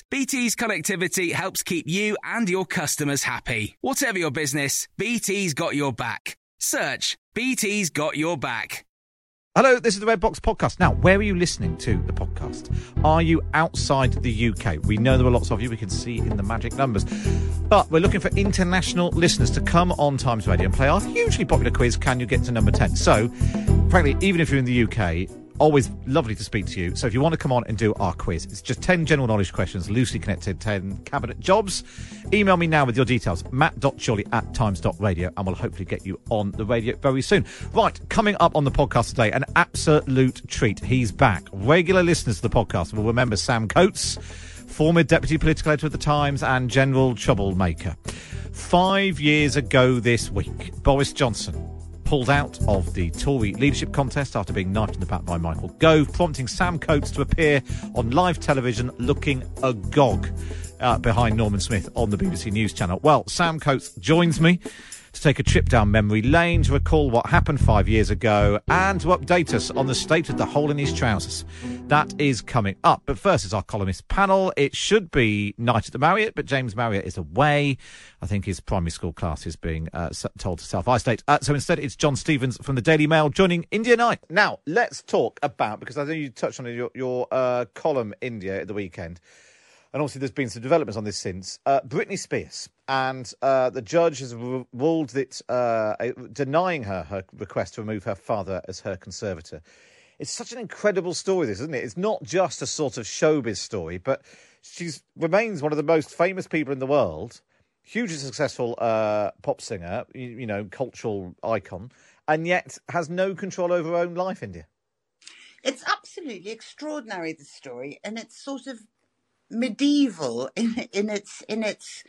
BT's connectivity helps keep you and your customers happy. Whatever your business, BT's got your back. Search BT's got your back. Hello, this is the Red Box Podcast. Now, where are you listening to the podcast? Are you outside the UK? We know there are lots of you, we can see in the magic numbers. But we're looking for international listeners to come on Times Radio and play our hugely popular quiz, Can You Get to Number 10? So, frankly, even if you're in the UK, always lovely to speak to you. So if you want to come on and do our quiz, it's just 10 general knowledge questions, loosely connected 10 cabinet jobs. Email me now with your details, matt.chorley at times.radio, and we'll hopefully get you on the radio very soon. Right, coming up on the podcast today, an absolute treat. He's back. Regular listeners to the podcast will remember Sam Coates, former deputy political editor of the Times and general troublemaker. Five years ago this week, Boris Johnson pulled out of the Tory leadership contest after being knifed in the back by Michael Gove, prompting Sam Coates to appear on live television looking agog uh, behind Norman Smith on the BBC News channel. Well, Sam Coates joins me to take a trip down memory lane to recall what happened five years ago and to update us on the state of the hole in his trousers. That is coming up. But first is our columnist panel. It should be night at the Marriott, but James Marriott is away. I think his primary school class is being uh, told to self isolate. Uh, so instead, it's John Stevens from the Daily Mail joining India Knight. Now, let's talk about, because I know you touched on your, your uh, column, India, at the weekend and obviously there's been some developments on this since. Uh, Britney Spears, and uh, the judge has ruled that uh, denying her her request to remove her father as her conservator. It's such an incredible story, this isn't it? It's not just a sort of showbiz story, but she remains one of the most famous people in the world, hugely successful uh, pop singer, you, you know, cultural icon, and yet has no control over her own life. India. It's absolutely extraordinary, this story, and it's sort of medieval in in its in its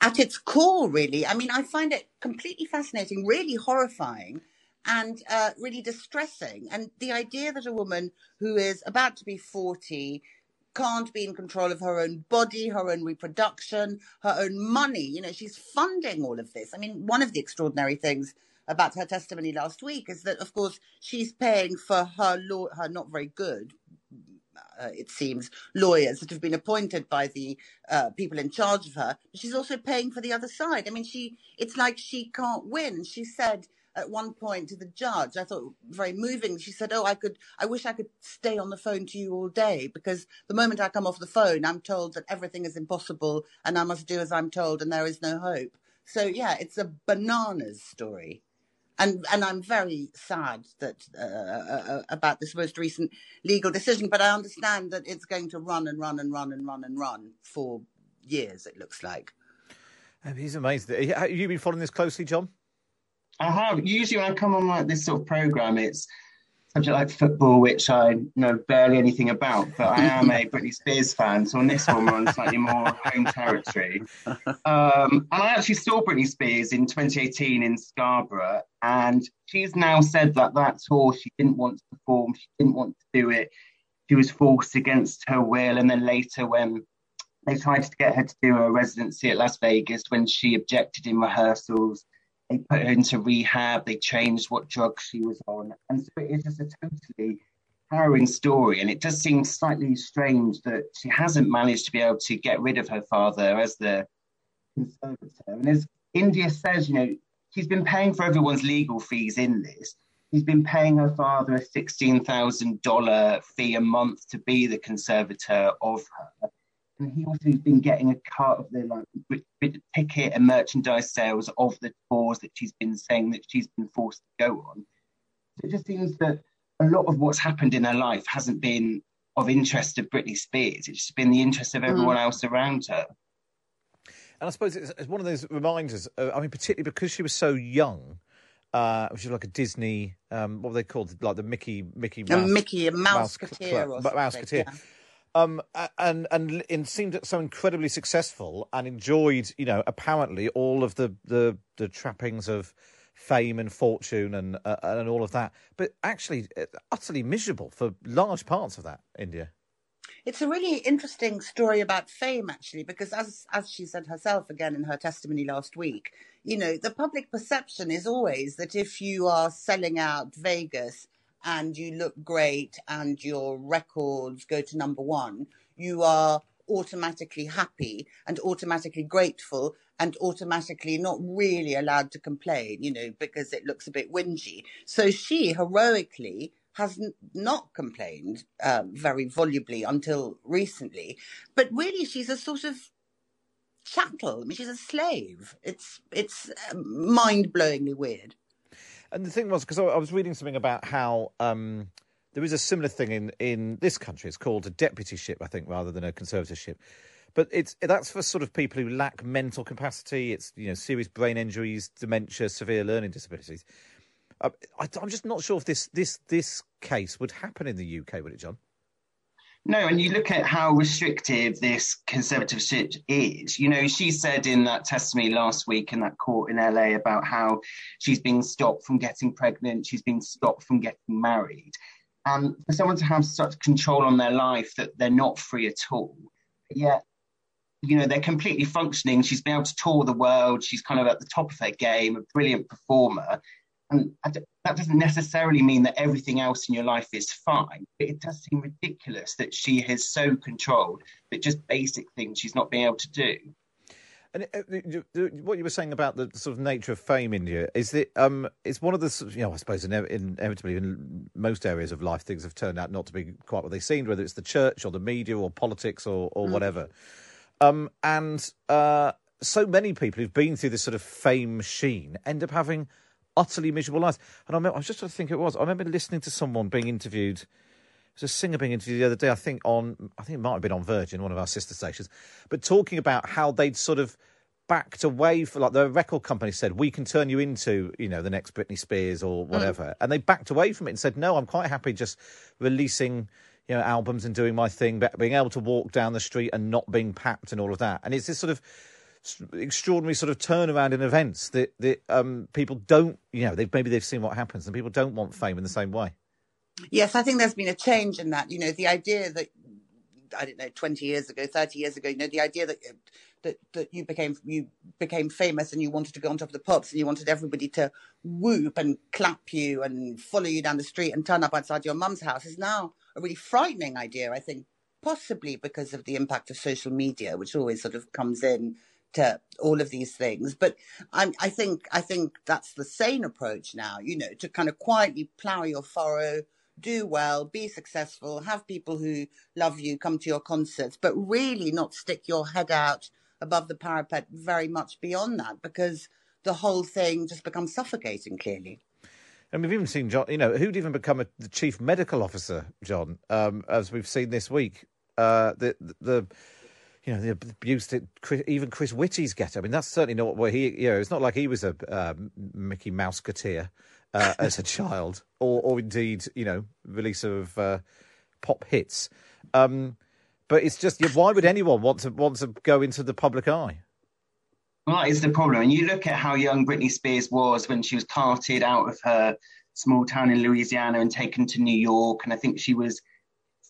at its core really. I mean i find it completely fascinating really horrifying and uh, really distressing. And the idea that a woman who is about to be 40 can't be in control of her own body her own reproduction her own money you know she's funding all of this. I mean one of the extraordinary things about her testimony last week is that of course she's paying for her law her not very good uh, it seems, lawyers that have been appointed by the uh, people in charge of her. She's also paying for the other side. I mean, she it's like she can't win. She said at one point to the judge, I thought very moving. She said, "Oh, I could, I wish I could stay on the phone to you all day because the moment I come off the phone, I'm told that everything is impossible and I must do as I'm told and there is no hope." So yeah, it's a bananas story and and I'm very sad that uh, uh, uh, about this most recent legal decision. But I understand that it's going to run and run and run and run and run for years. It looks like. He's amazing. Have you been following this closely, John? I have. Usually, when I come on like this sort of program, it's subject like football, which I know barely anything about, but I am a Britney Spears fan. So on this one, we're on slightly more home territory. Um, and I actually saw Britney Spears in 2018 in Scarborough, and she's now said that that tour she didn't want to perform, she didn't want to do it. She was forced against her will, and then later when they tried to get her to do a residency at Las Vegas, when she objected in rehearsals they put her into rehab. They changed what drugs she was on, and so it is just a totally harrowing story. And it does seem slightly strange that she hasn't managed to be able to get rid of her father as the conservator. And as India says, you know, she's been paying for everyone's legal fees in this. She's been paying her father a $16,000 fee a month to be the conservator of her and he also has been getting a cut of the like ticket and merchandise sales of the tours that she's been saying that she's been forced to go on. So it just seems that a lot of what's happened in her life hasn't been of interest to Britney Spears. It's just been the interest of everyone mm. else around her. And I suppose it's, it's one of those reminders. Uh, I mean, particularly because she was so young. Uh, which is like a Disney, um, what were they called? Like the Mickey, Mickey, Mouse, a Mickey, a Mouseketeer, Mouse, or Mouseketeer. Yeah. Um, and and and seemed so incredibly successful and enjoyed, you know, apparently all of the the, the trappings of fame and fortune and uh, and all of that, but actually uh, utterly miserable for large parts of that India. It's a really interesting story about fame, actually, because as as she said herself again in her testimony last week, you know, the public perception is always that if you are selling out Vegas and you look great and your records go to number one, you are automatically happy and automatically grateful and automatically not really allowed to complain, you know, because it looks a bit whingy. So she heroically has n- not complained um, very volubly until recently, but really she's a sort of chattel. I mean, she's a slave. It's it's um, mind blowingly weird. And the thing was, because I, was reading something about how um, there is a similar thing in, in this country. It's called a deputyship, I think, rather than a conservatorship. But it's that's for sort of people who lack mental capacity. It's you know serious brain injuries, dementia, severe learning disabilities. Uh, I, I'm just not sure if this this this case would happen in the UK, would it, John? No, and you look at how restrictive this conservative conservatorship is. You know, she said in that testimony last week in that court in LA about how she's being stopped from getting pregnant, she's being stopped from getting married. And for someone to have such control on their life that they're not free at all, yet, you know, they're completely functioning. She's been able to tour the world. She's kind of at the top of her game, a brilliant performer. And that doesn't necessarily mean that everything else in your life is fine. But it does seem ridiculous that she has so controlled that just basic things she's not being able to do. And uh, what you were saying about the sort of nature of fame, India, is that um, it's one of the, you know, I suppose inevitably in most areas of life, things have turned out not to be quite what they seemed, whether it's the church or the media or politics or, or mm. whatever. Um, and uh, so many people who've been through this sort of fame machine end up having utterly miserable lives. And I, remember, I was just trying to think it was. I remember listening to someone being interviewed. It was a singer being interviewed the other day. I think on. I think it might have been on Virgin, one of our sister stations, but talking about how they'd sort of backed away for like the record company said we can turn you into you know the next Britney Spears or mm. whatever, mm. and they backed away from it and said no, I'm quite happy just releasing you know albums and doing my thing, but being able to walk down the street and not being papped and all of that. And it's this sort of extraordinary sort of turnaround in events that that um, people don't, you know, they've, maybe they've seen what happens and people don't want fame in the same way. Yes, I think there's been a change in that. You know, the idea that I don't know, 20 years ago, 30 years ago, you know, the idea that that that you became you became famous and you wanted to go on top of the pops and you wanted everybody to whoop and clap you and follow you down the street and turn up outside your mum's house is now a really frightening idea. I think possibly because of the impact of social media, which always sort of comes in to all of these things. But I, I think I think that's the sane approach now. You know, to kind of quietly plough your furrow, do well, be successful, have people who love you come to your concerts, but really not stick your head out above the parapet very much beyond that because the whole thing just becomes suffocating. Clearly. And we've even seen John, you know, who'd even become a, the chief medical officer, John, um, as we've seen this week. Uh, the, the you know, the abuse that Chris, even Chris Whitty's get. I mean, that's certainly not what he, you know, it's not like he was a uh, Mickey Mouse Mouseketeer uh, as a child, or, or indeed, you know, release of uh, pop hits. Um, but it's just, why would anyone want to want to go into the public eye? Well, that is the problem. And you look at how young Britney Spears was when she was carted out of her small town in Louisiana and taken to New York. And I think she was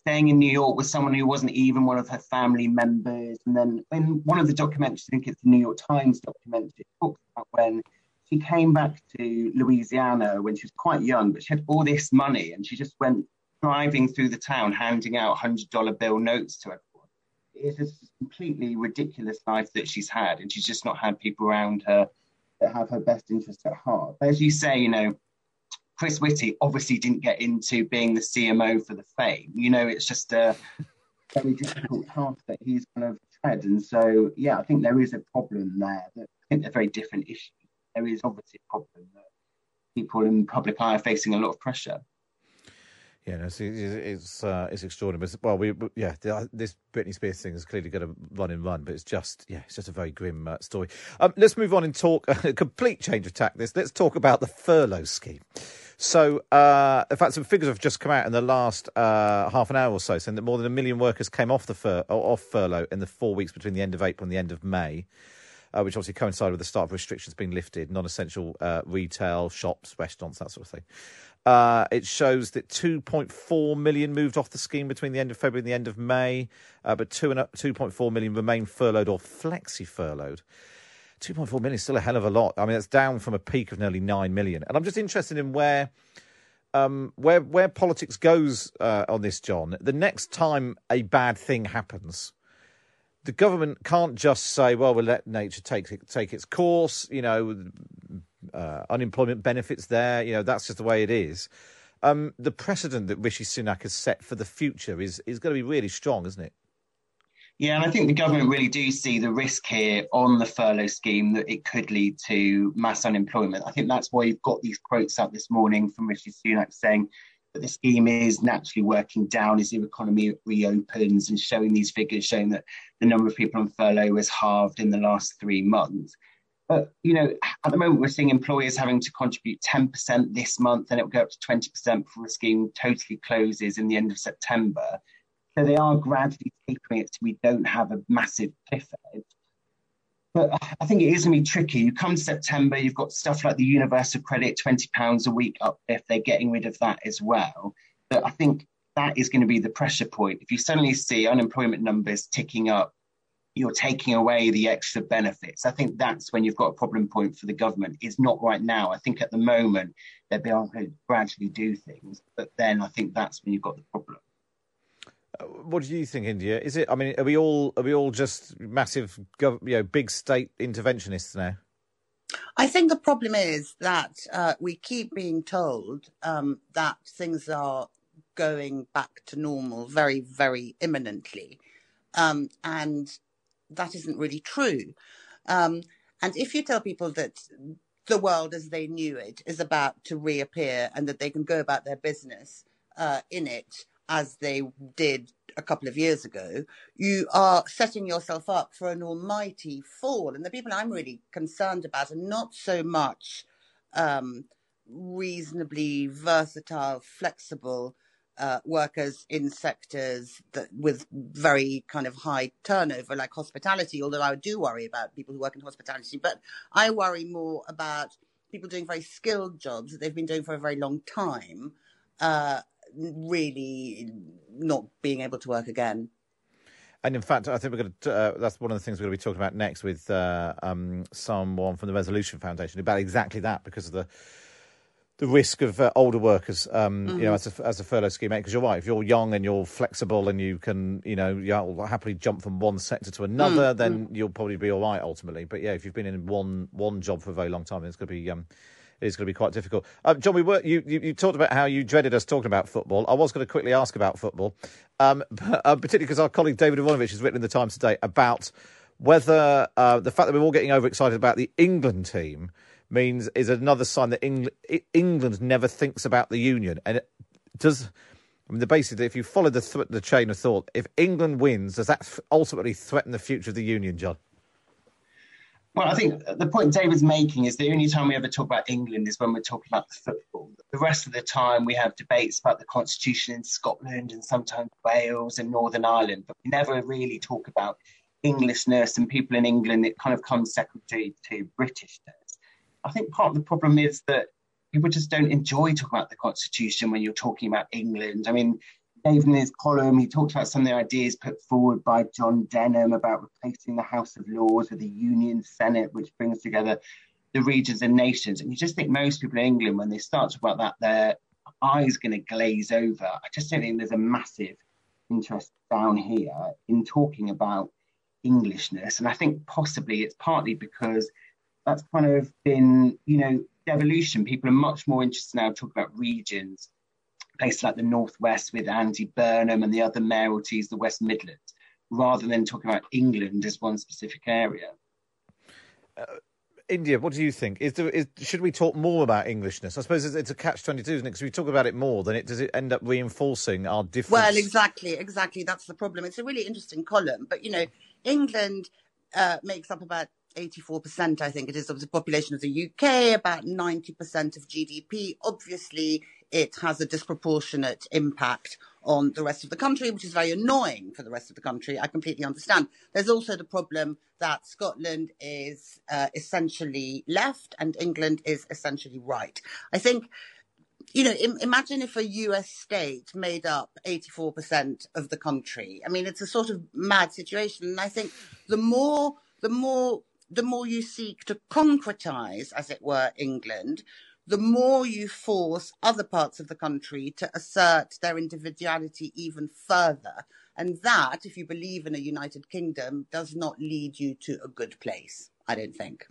staying in New York with someone who wasn't even one of her family members. And then in one of the documentaries, I think it's the New York Times documentary, it talks about when she came back to Louisiana when she was quite young, but she had all this money and she just went driving through the town handing out $100 bill notes to everyone. It's a completely ridiculous life that she's had, and she's just not had people around her that have her best interest at heart. But as you say, you know, Chris Whitty obviously didn't get into being the CMO for the fame. You know, it's just a very difficult path that he's kind of tread. And so, yeah, I think there is a problem there. That I think they're very different issues. There is obviously a problem that people in public eye are facing a lot of pressure. Yeah, no, it's it's, uh, it's extraordinary. Well, we yeah, this Britney Spears thing is clearly going to run and run, but it's just yeah, it's just a very grim uh, story. Um, let's move on and talk a complete change of tack. This let's talk about the furlough scheme. So, uh, in fact, some figures have just come out in the last uh, half an hour or so, saying that more than a million workers came off the fur- off furlough in the four weeks between the end of April and the end of May. Uh, which obviously coincided with the start of restrictions being lifted, non-essential uh, retail, shops, restaurants, that sort of thing. Uh, it shows that 2.4 million moved off the scheme between the end of February and the end of May, uh, but 2 and, 2.4 million remain furloughed or flexi furloughed. 2.4 million is still a hell of a lot. I mean, it's down from a peak of nearly 9 million. And I'm just interested in where. Um, where where politics goes uh, on this, John. The next time a bad thing happens, the government can't just say, "Well, we'll let nature take take its course." You know, uh, unemployment benefits there. You know, that's just the way it is. Um, the precedent that Rishi Sunak has set for the future is is going to be really strong, isn't it? Yeah, and I think the government really do see the risk here on the furlough scheme that it could lead to mass unemployment. I think that's why you've got these quotes out this morning from Rishi Sunak saying that the scheme is naturally working down as the economy reopens and showing these figures showing that the number of people on furlough has halved in the last three months. But you know, at the moment, we're seeing employers having to contribute 10% this month, and it will go up to 20% before the scheme totally closes in the end of September. So they are gradually tapering it so we don't have a massive cliff edge. But I think it is going to be tricky. You come to September, you've got stuff like the universal credit, £20 a week uplift. They're getting rid of that as well. But I think that is going to be the pressure point. If you suddenly see unemployment numbers ticking up you're taking away the extra benefits. I think that's when you've got a problem point for the government. It's not right now. I think at the moment they'll be able to gradually do things, but then I think that's when you've got the problem. What do you think, India? Is it? I mean, are we all are we all just massive, you know, big state interventionists now? I think the problem is that uh, we keep being told um, that things are going back to normal very, very imminently. Um, and that isn't really true. Um, and if you tell people that the world as they knew it is about to reappear and that they can go about their business uh, in it as they did a couple of years ago, you are setting yourself up for an almighty fall. And the people I'm really concerned about are not so much um, reasonably versatile, flexible uh, workers in sectors that with very kind of high turnover, like hospitality. Although I do worry about people who work in hospitality, but I worry more about people doing very skilled jobs that they've been doing for a very long time, uh, really not being able to work again. And in fact, I think we're going to. Uh, that's one of the things we're going to be talking about next with uh, um, someone from the Resolution Foundation about exactly that because of the the risk of uh, older workers, um, mm-hmm. you know, mm-hmm. as a, as a furlough scheme, because you're right. If you're young and you're flexible and you can, you know, you'll happily jump from one sector to another, mm-hmm. then you'll probably be all right ultimately. But yeah, if you've been in one one job for a very long time, it's going to be um, it's going to be quite difficult. Uh, John, we were you, you, you talked about how you dreaded us talking about football. I was going to quickly ask about football, um, but, uh, particularly because our colleague David Aaronovitch has written in the Times today about whether uh, the fact that we're all getting overexcited about the England team means is another sign that England, England never thinks about the union. And does I mean, the basically, if you follow the th- the chain of thought, if England wins, does that f- ultimately threaten the future of the union, John? Well, I think the point David's making is the only time we ever talk about England is when we're talking about the football. The rest of the time, we have debates about the constitution in Scotland and sometimes Wales and Northern Ireland, but we never really talk about Englishness and people in England. It kind of comes secondary to Britishness. I think part of the problem is that people just don't enjoy talking about the constitution when you're talking about England. I mean, Dave in his column, he talked about some of the ideas put forward by John Denham about replacing the House of Lords with a Union Senate, which brings together the regions and nations. And you just think most people in England, when they start to talk about that, their eyes going to glaze over. I just don't think there's a massive interest down here in talking about Englishness. And I think possibly it's partly because that's kind of been, you know, devolution. People are much more interested now talking about regions places like the Northwest with Andy Burnham and the other mayoralties, the West Midlands, rather than talking about England as one specific area. Uh, India, what do you think? Is there, is, should we talk more about Englishness? I suppose it's, it's a catch twenty two, isn't it? Because we talk about it more, then it does it end up reinforcing our difference? Well, exactly, exactly. That's the problem. It's a really interesting column, but you know, England uh, makes up about 84%, I think it is, of the population of the UK, about 90% of GDP. Obviously, it has a disproportionate impact on the rest of the country, which is very annoying for the rest of the country. I completely understand. There's also the problem that Scotland is uh, essentially left and England is essentially right. I think, you know, Im- imagine if a US state made up 84% of the country. I mean, it's a sort of mad situation. And I think the more, the more, the more you seek to concretize, as it were, England, the more you force other parts of the country to assert their individuality even further. And that, if you believe in a United Kingdom, does not lead you to a good place, I don't think.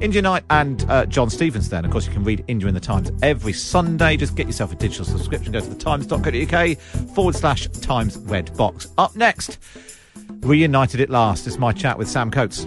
India Knight and uh, John Stevens then. Of course, you can read India in the Times every Sunday. Just get yourself a digital subscription. Go to the times.co.uk forward slash Times Red Box. Up next, reunited at last. is my chat with Sam Coates.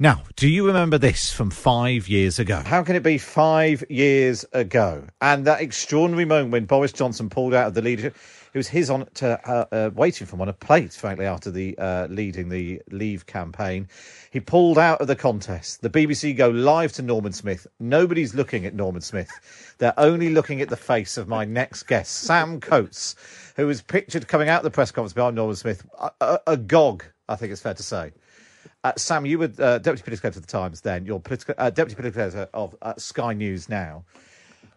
Now, do you remember this from five years ago? How can it be five years ago? And that extraordinary moment when Boris Johnson pulled out of the leadership. It was his on to uh, uh, waiting for him on a plate, frankly, after the uh, leading the Leave campaign. He pulled out of the contest. The BBC go live to Norman Smith. Nobody's looking at Norman Smith. They're only looking at the face of my next guest, Sam Coates, who was pictured coming out of the press conference behind Norman Smith, agog, I think it's fair to say. Uh, Sam, you were uh, deputy political editor of the Times then. You're political, uh, deputy political editor of uh, Sky News now.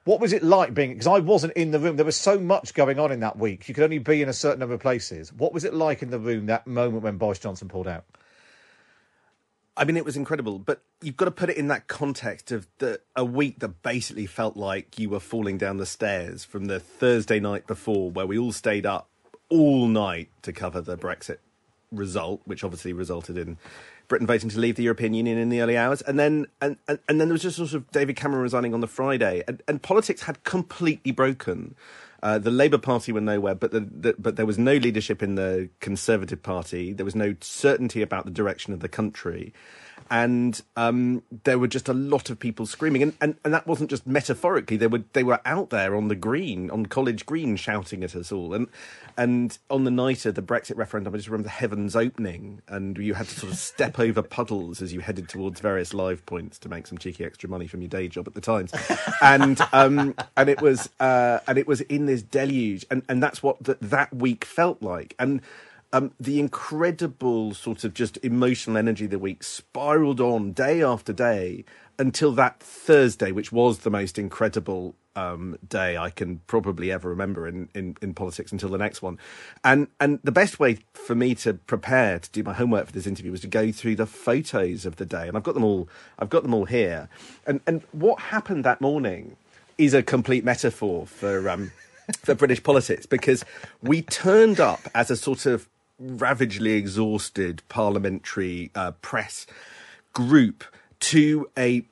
What was it like being? Because I wasn't in the room. There was so much going on in that week. You could only be in a certain number of places. What was it like in the room that moment when Boris Johnson pulled out? I mean, it was incredible, but you've got to put it in that context of the, a week that basically felt like you were falling down the stairs from the Thursday night before, where we all stayed up all night to cover the Brexit result, which obviously resulted in Britain voting to leave the European Union in the early hours, and then and, and, and then there was just sort of David Cameron resigning on the Friday, and, and politics had completely broken. Uh, the Labour Party were nowhere, but the, the, but there was no leadership in the Conservative Party. There was no certainty about the direction of the country, and um, there were just a lot of people screaming, and, and, and that wasn't just metaphorically. They were they were out there on the green, on College Green, shouting at us all, and and on the night of the Brexit referendum, I just remember the heavens opening, and you had to sort of step over puddles as you headed towards various live points to make some cheeky extra money from your day job at the Times, and um, and it was uh, and it was in this deluge, and and that's what that week felt like, and um, the incredible sort of just emotional energy of the week spiraled on day after day until that Thursday, which was the most incredible um, day I can probably ever remember in, in, in politics until the next one. And and the best way for me to prepare to do my homework for this interview was to go through the photos of the day, and I've got them all. I've got them all here. And and what happened that morning is a complete metaphor for um, for British politics because we turned up as a sort of ravagely exhausted parliamentary uh, press group to a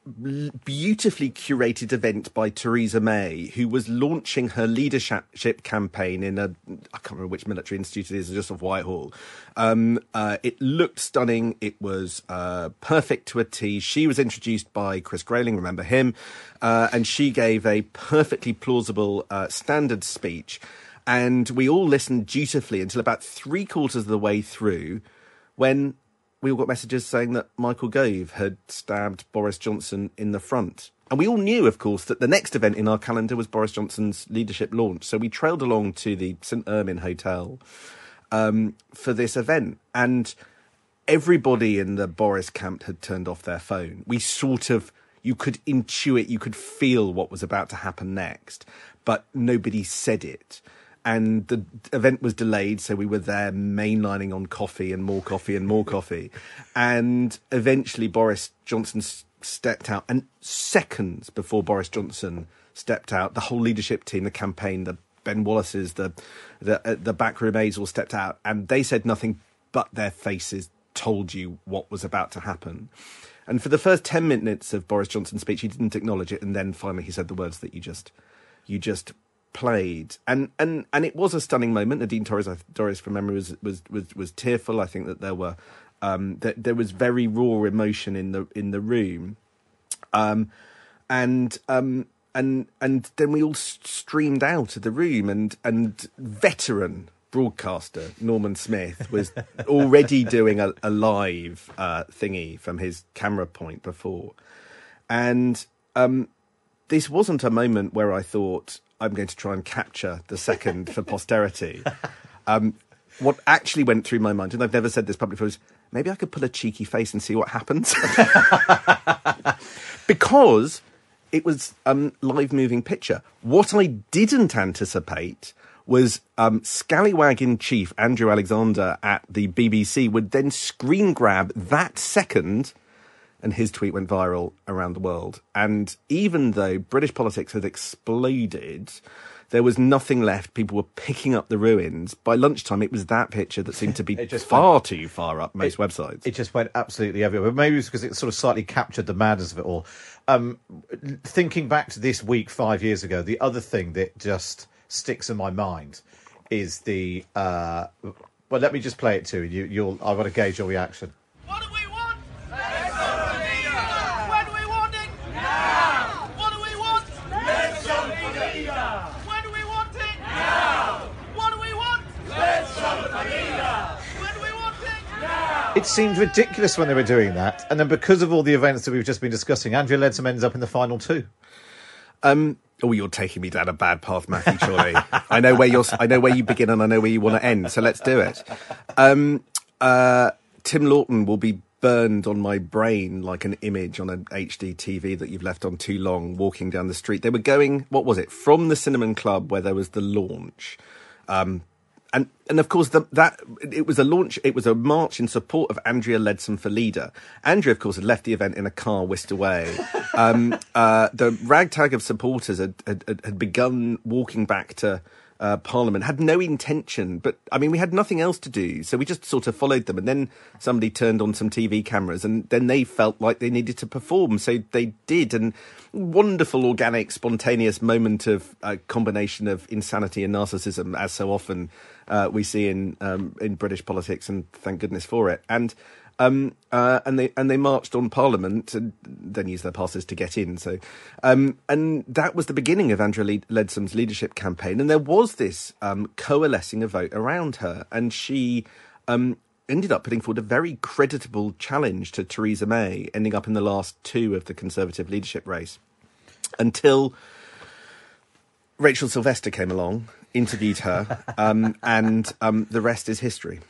beautifully curated event by Theresa May, who was launching her leadership campaign in a I can't remember which military institute it is, just off Whitehall. Um, uh, it looked stunning. It was uh, perfect to a T. She was introduced by Chris Grayling, remember him, uh, and she gave a perfectly plausible uh, standard speech. And we all listened dutifully until about three quarters of the way through, when we all got messages saying that Michael Gove had stabbed Boris Johnson in the front. And we all knew, of course, that the next event in our calendar was Boris Johnson's leadership launch. So we trailed along to the St. Ermin Hotel um, for this event. And everybody in the Boris camp had turned off their phone. We sort of, you could intuit, you could feel what was about to happen next, but nobody said it and the event was delayed, so we were there mainlining on coffee and more coffee and more coffee, and eventually Boris Johnson stepped out, and seconds before Boris Johnson stepped out, the whole leadership team, the campaign, the Ben Wallace's, the the uh, the backroom aides all stepped out, and they said nothing but their faces told you what was about to happen. And for the first ten minutes of Boris Johnson's speech, he didn't acknowledge it, and then finally he said the words that you just you just played, and and and it was a stunning moment. Nadine Dorries, Dorries from memory, was was was, was tearful. I think that there were um, that there was very raw emotion in the in the room, um, and um, and and then we all streamed out of the room, and and veteran broadcaster Norman Smith was already doing a, a live uh, thingy from his camera point before, and um, this wasn't a moment where I thought I'm going to try and capture the second for posterity. Um, what actually went through my mind, and I've never said this publicly, was maybe I could pull a cheeky face and see what happens. because it was um, live moving picture. What I didn't anticipate was um, Scallywag in Chief Andrew Alexander at the BBC would then screen grab that second and his tweet went viral around the world. And even though British politics had exploded, there was nothing left. People were picking up the ruins. By lunchtime, it was that picture that seemed to be just far went, too far up most it, websites. It just went absolutely everywhere. Maybe it's because it sort of slightly captured the madness of it all. Um, thinking back to this week five years ago, the other thing that just sticks in my mind is the. Uh, well, let me just play it to you. You'll. I want to gauge your reaction. It seemed ridiculous when they were doing that, and then because of all the events that we've just been discussing, Andrea Leadsom ends up in the final two. Um, oh, you're taking me down a bad path, Matthew. Surely, I know where you're. I know where you begin, and I know where you want to end. So let's do it. Um, uh, Tim Loughton will be burned on my brain like an image on an HD TV that you've left on too long. Walking down the street, they were going. What was it? From the Cinnamon Club, where there was the launch. Um, and and of course the, that it was a launch it was a march in support of andrea leadsom for leader. Andrea of course had left the event in a car whisked away. Um, uh, the ragtag of supporters had, had, had begun walking back to uh, Parliament had no intention, but I mean, we had nothing else to do, so we just sort of followed them. And then somebody turned on some TV cameras, and then they felt like they needed to perform, so they did. And wonderful, organic, spontaneous moment of a uh, combination of insanity and narcissism, as so often uh, we see in um, in British politics, and thank goodness for it. And um, uh, and they and they marched on Parliament and then used their passes to get in. So, um, and that was the beginning of Andrea Leadsom's leadership campaign. And there was this um, coalescing a vote around her, and she um, ended up putting forward a very creditable challenge to Theresa May, ending up in the last two of the Conservative leadership race, until Rachel Sylvester came along, interviewed her, um, and um, the rest is history.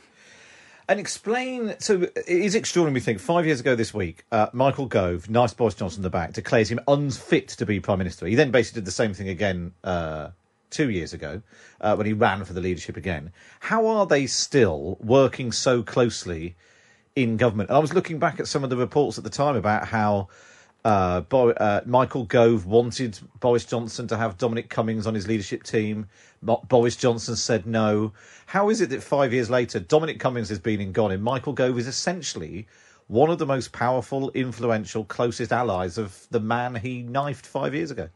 And explain. So it is extraordinary. We think five years ago this week, uh, Michael Gove, nice Boris Johnson the back, declares him unfit to be prime minister. He then basically did the same thing again uh, two years ago uh, when he ran for the leadership again. How are they still working so closely in government? And I was looking back at some of the reports at the time about how. Uh, Bo- uh, Michael Gove wanted Boris Johnson to have Dominic Cummings on his leadership team. Boris Johnson said no. How is it that five years later, Dominic Cummings has been and gone, and Michael Gove is essentially one of the most powerful, influential, closest allies of the man he knifed five years ago?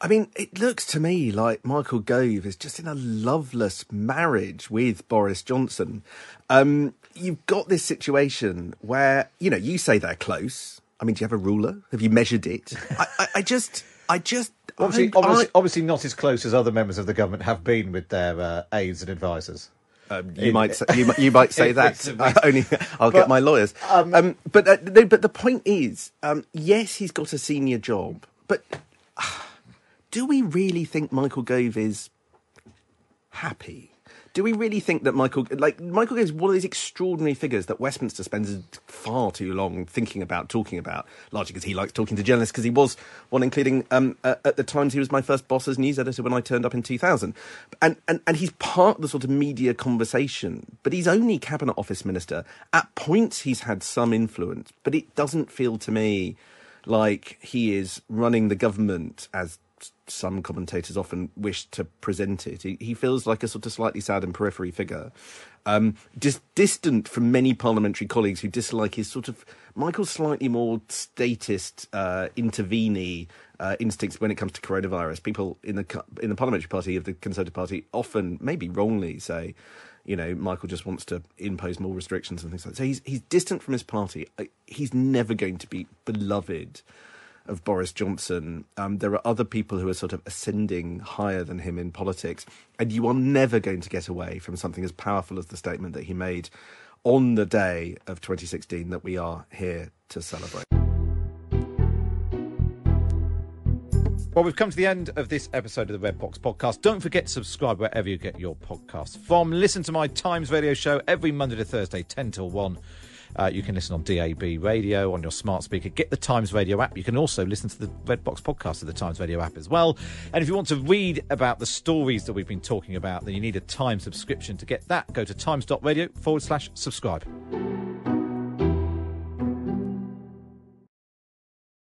I mean, it looks to me like Michael Gove is just in a loveless marriage with Boris Johnson. Um, you've got this situation where, you know, you say they're close. I mean, do you have a ruler? Have you measured it? I, I, I just, I just. Obviously, obviously, obviously, not as close as other members of the government have been with their uh, aides and advisors. Um, you In- might say, you, might- you might say that. bits I bits. only I'll But, get my lawyers. Um, but uh, no, but the point is, um, yes, he's got a senior job, but ah, do we really think Michael Gove is happy? Do we really think that Michael, like Michael is one of these extraordinary figures that Westminster spends far too long thinking about, talking about, largely because he likes talking to journalists, because he was one, including um, uh, at the Times, he was my first boss as news editor when I turned up in 2000, and and and he's part of the sort of media conversation, but he's only cabinet office minister. At points, he's had some influence, but it doesn't feel to me like he is running the government as some commentators often wish to present it. He, he feels like a sort of slightly sad and periphery figure, um, dis- distant from many parliamentary colleagues who dislike his sort of Michael's slightly more statist, uh, interveney uh, instincts when it comes to coronavirus. People in the in the parliamentary party of the Conservative Party often, maybe wrongly, say. You know, Michael just wants to impose more restrictions and things like that. So he's he's distant from his party. Uh, He's never going to be beloved of Boris Johnson. Um, there are other people who are sort of ascending higher than him in politics, and you are never going to get away from something as powerful as the statement that he made on the day of 2016 that we are here to celebrate. Well, we've come to the end of this episode of the Red Box podcast. Don't forget to subscribe wherever you get your podcasts from. Listen to my Times radio show every Monday to Thursday, 10 till 1. Uh, you can listen on DAB radio, on your smart speaker. Get the Times Radio app. You can also listen to the Red Box podcast of the Times Radio app as well. And if you want to read about the stories that we've been talking about, then you need a Time subscription. To get that, go to times.radio forward slash subscribe.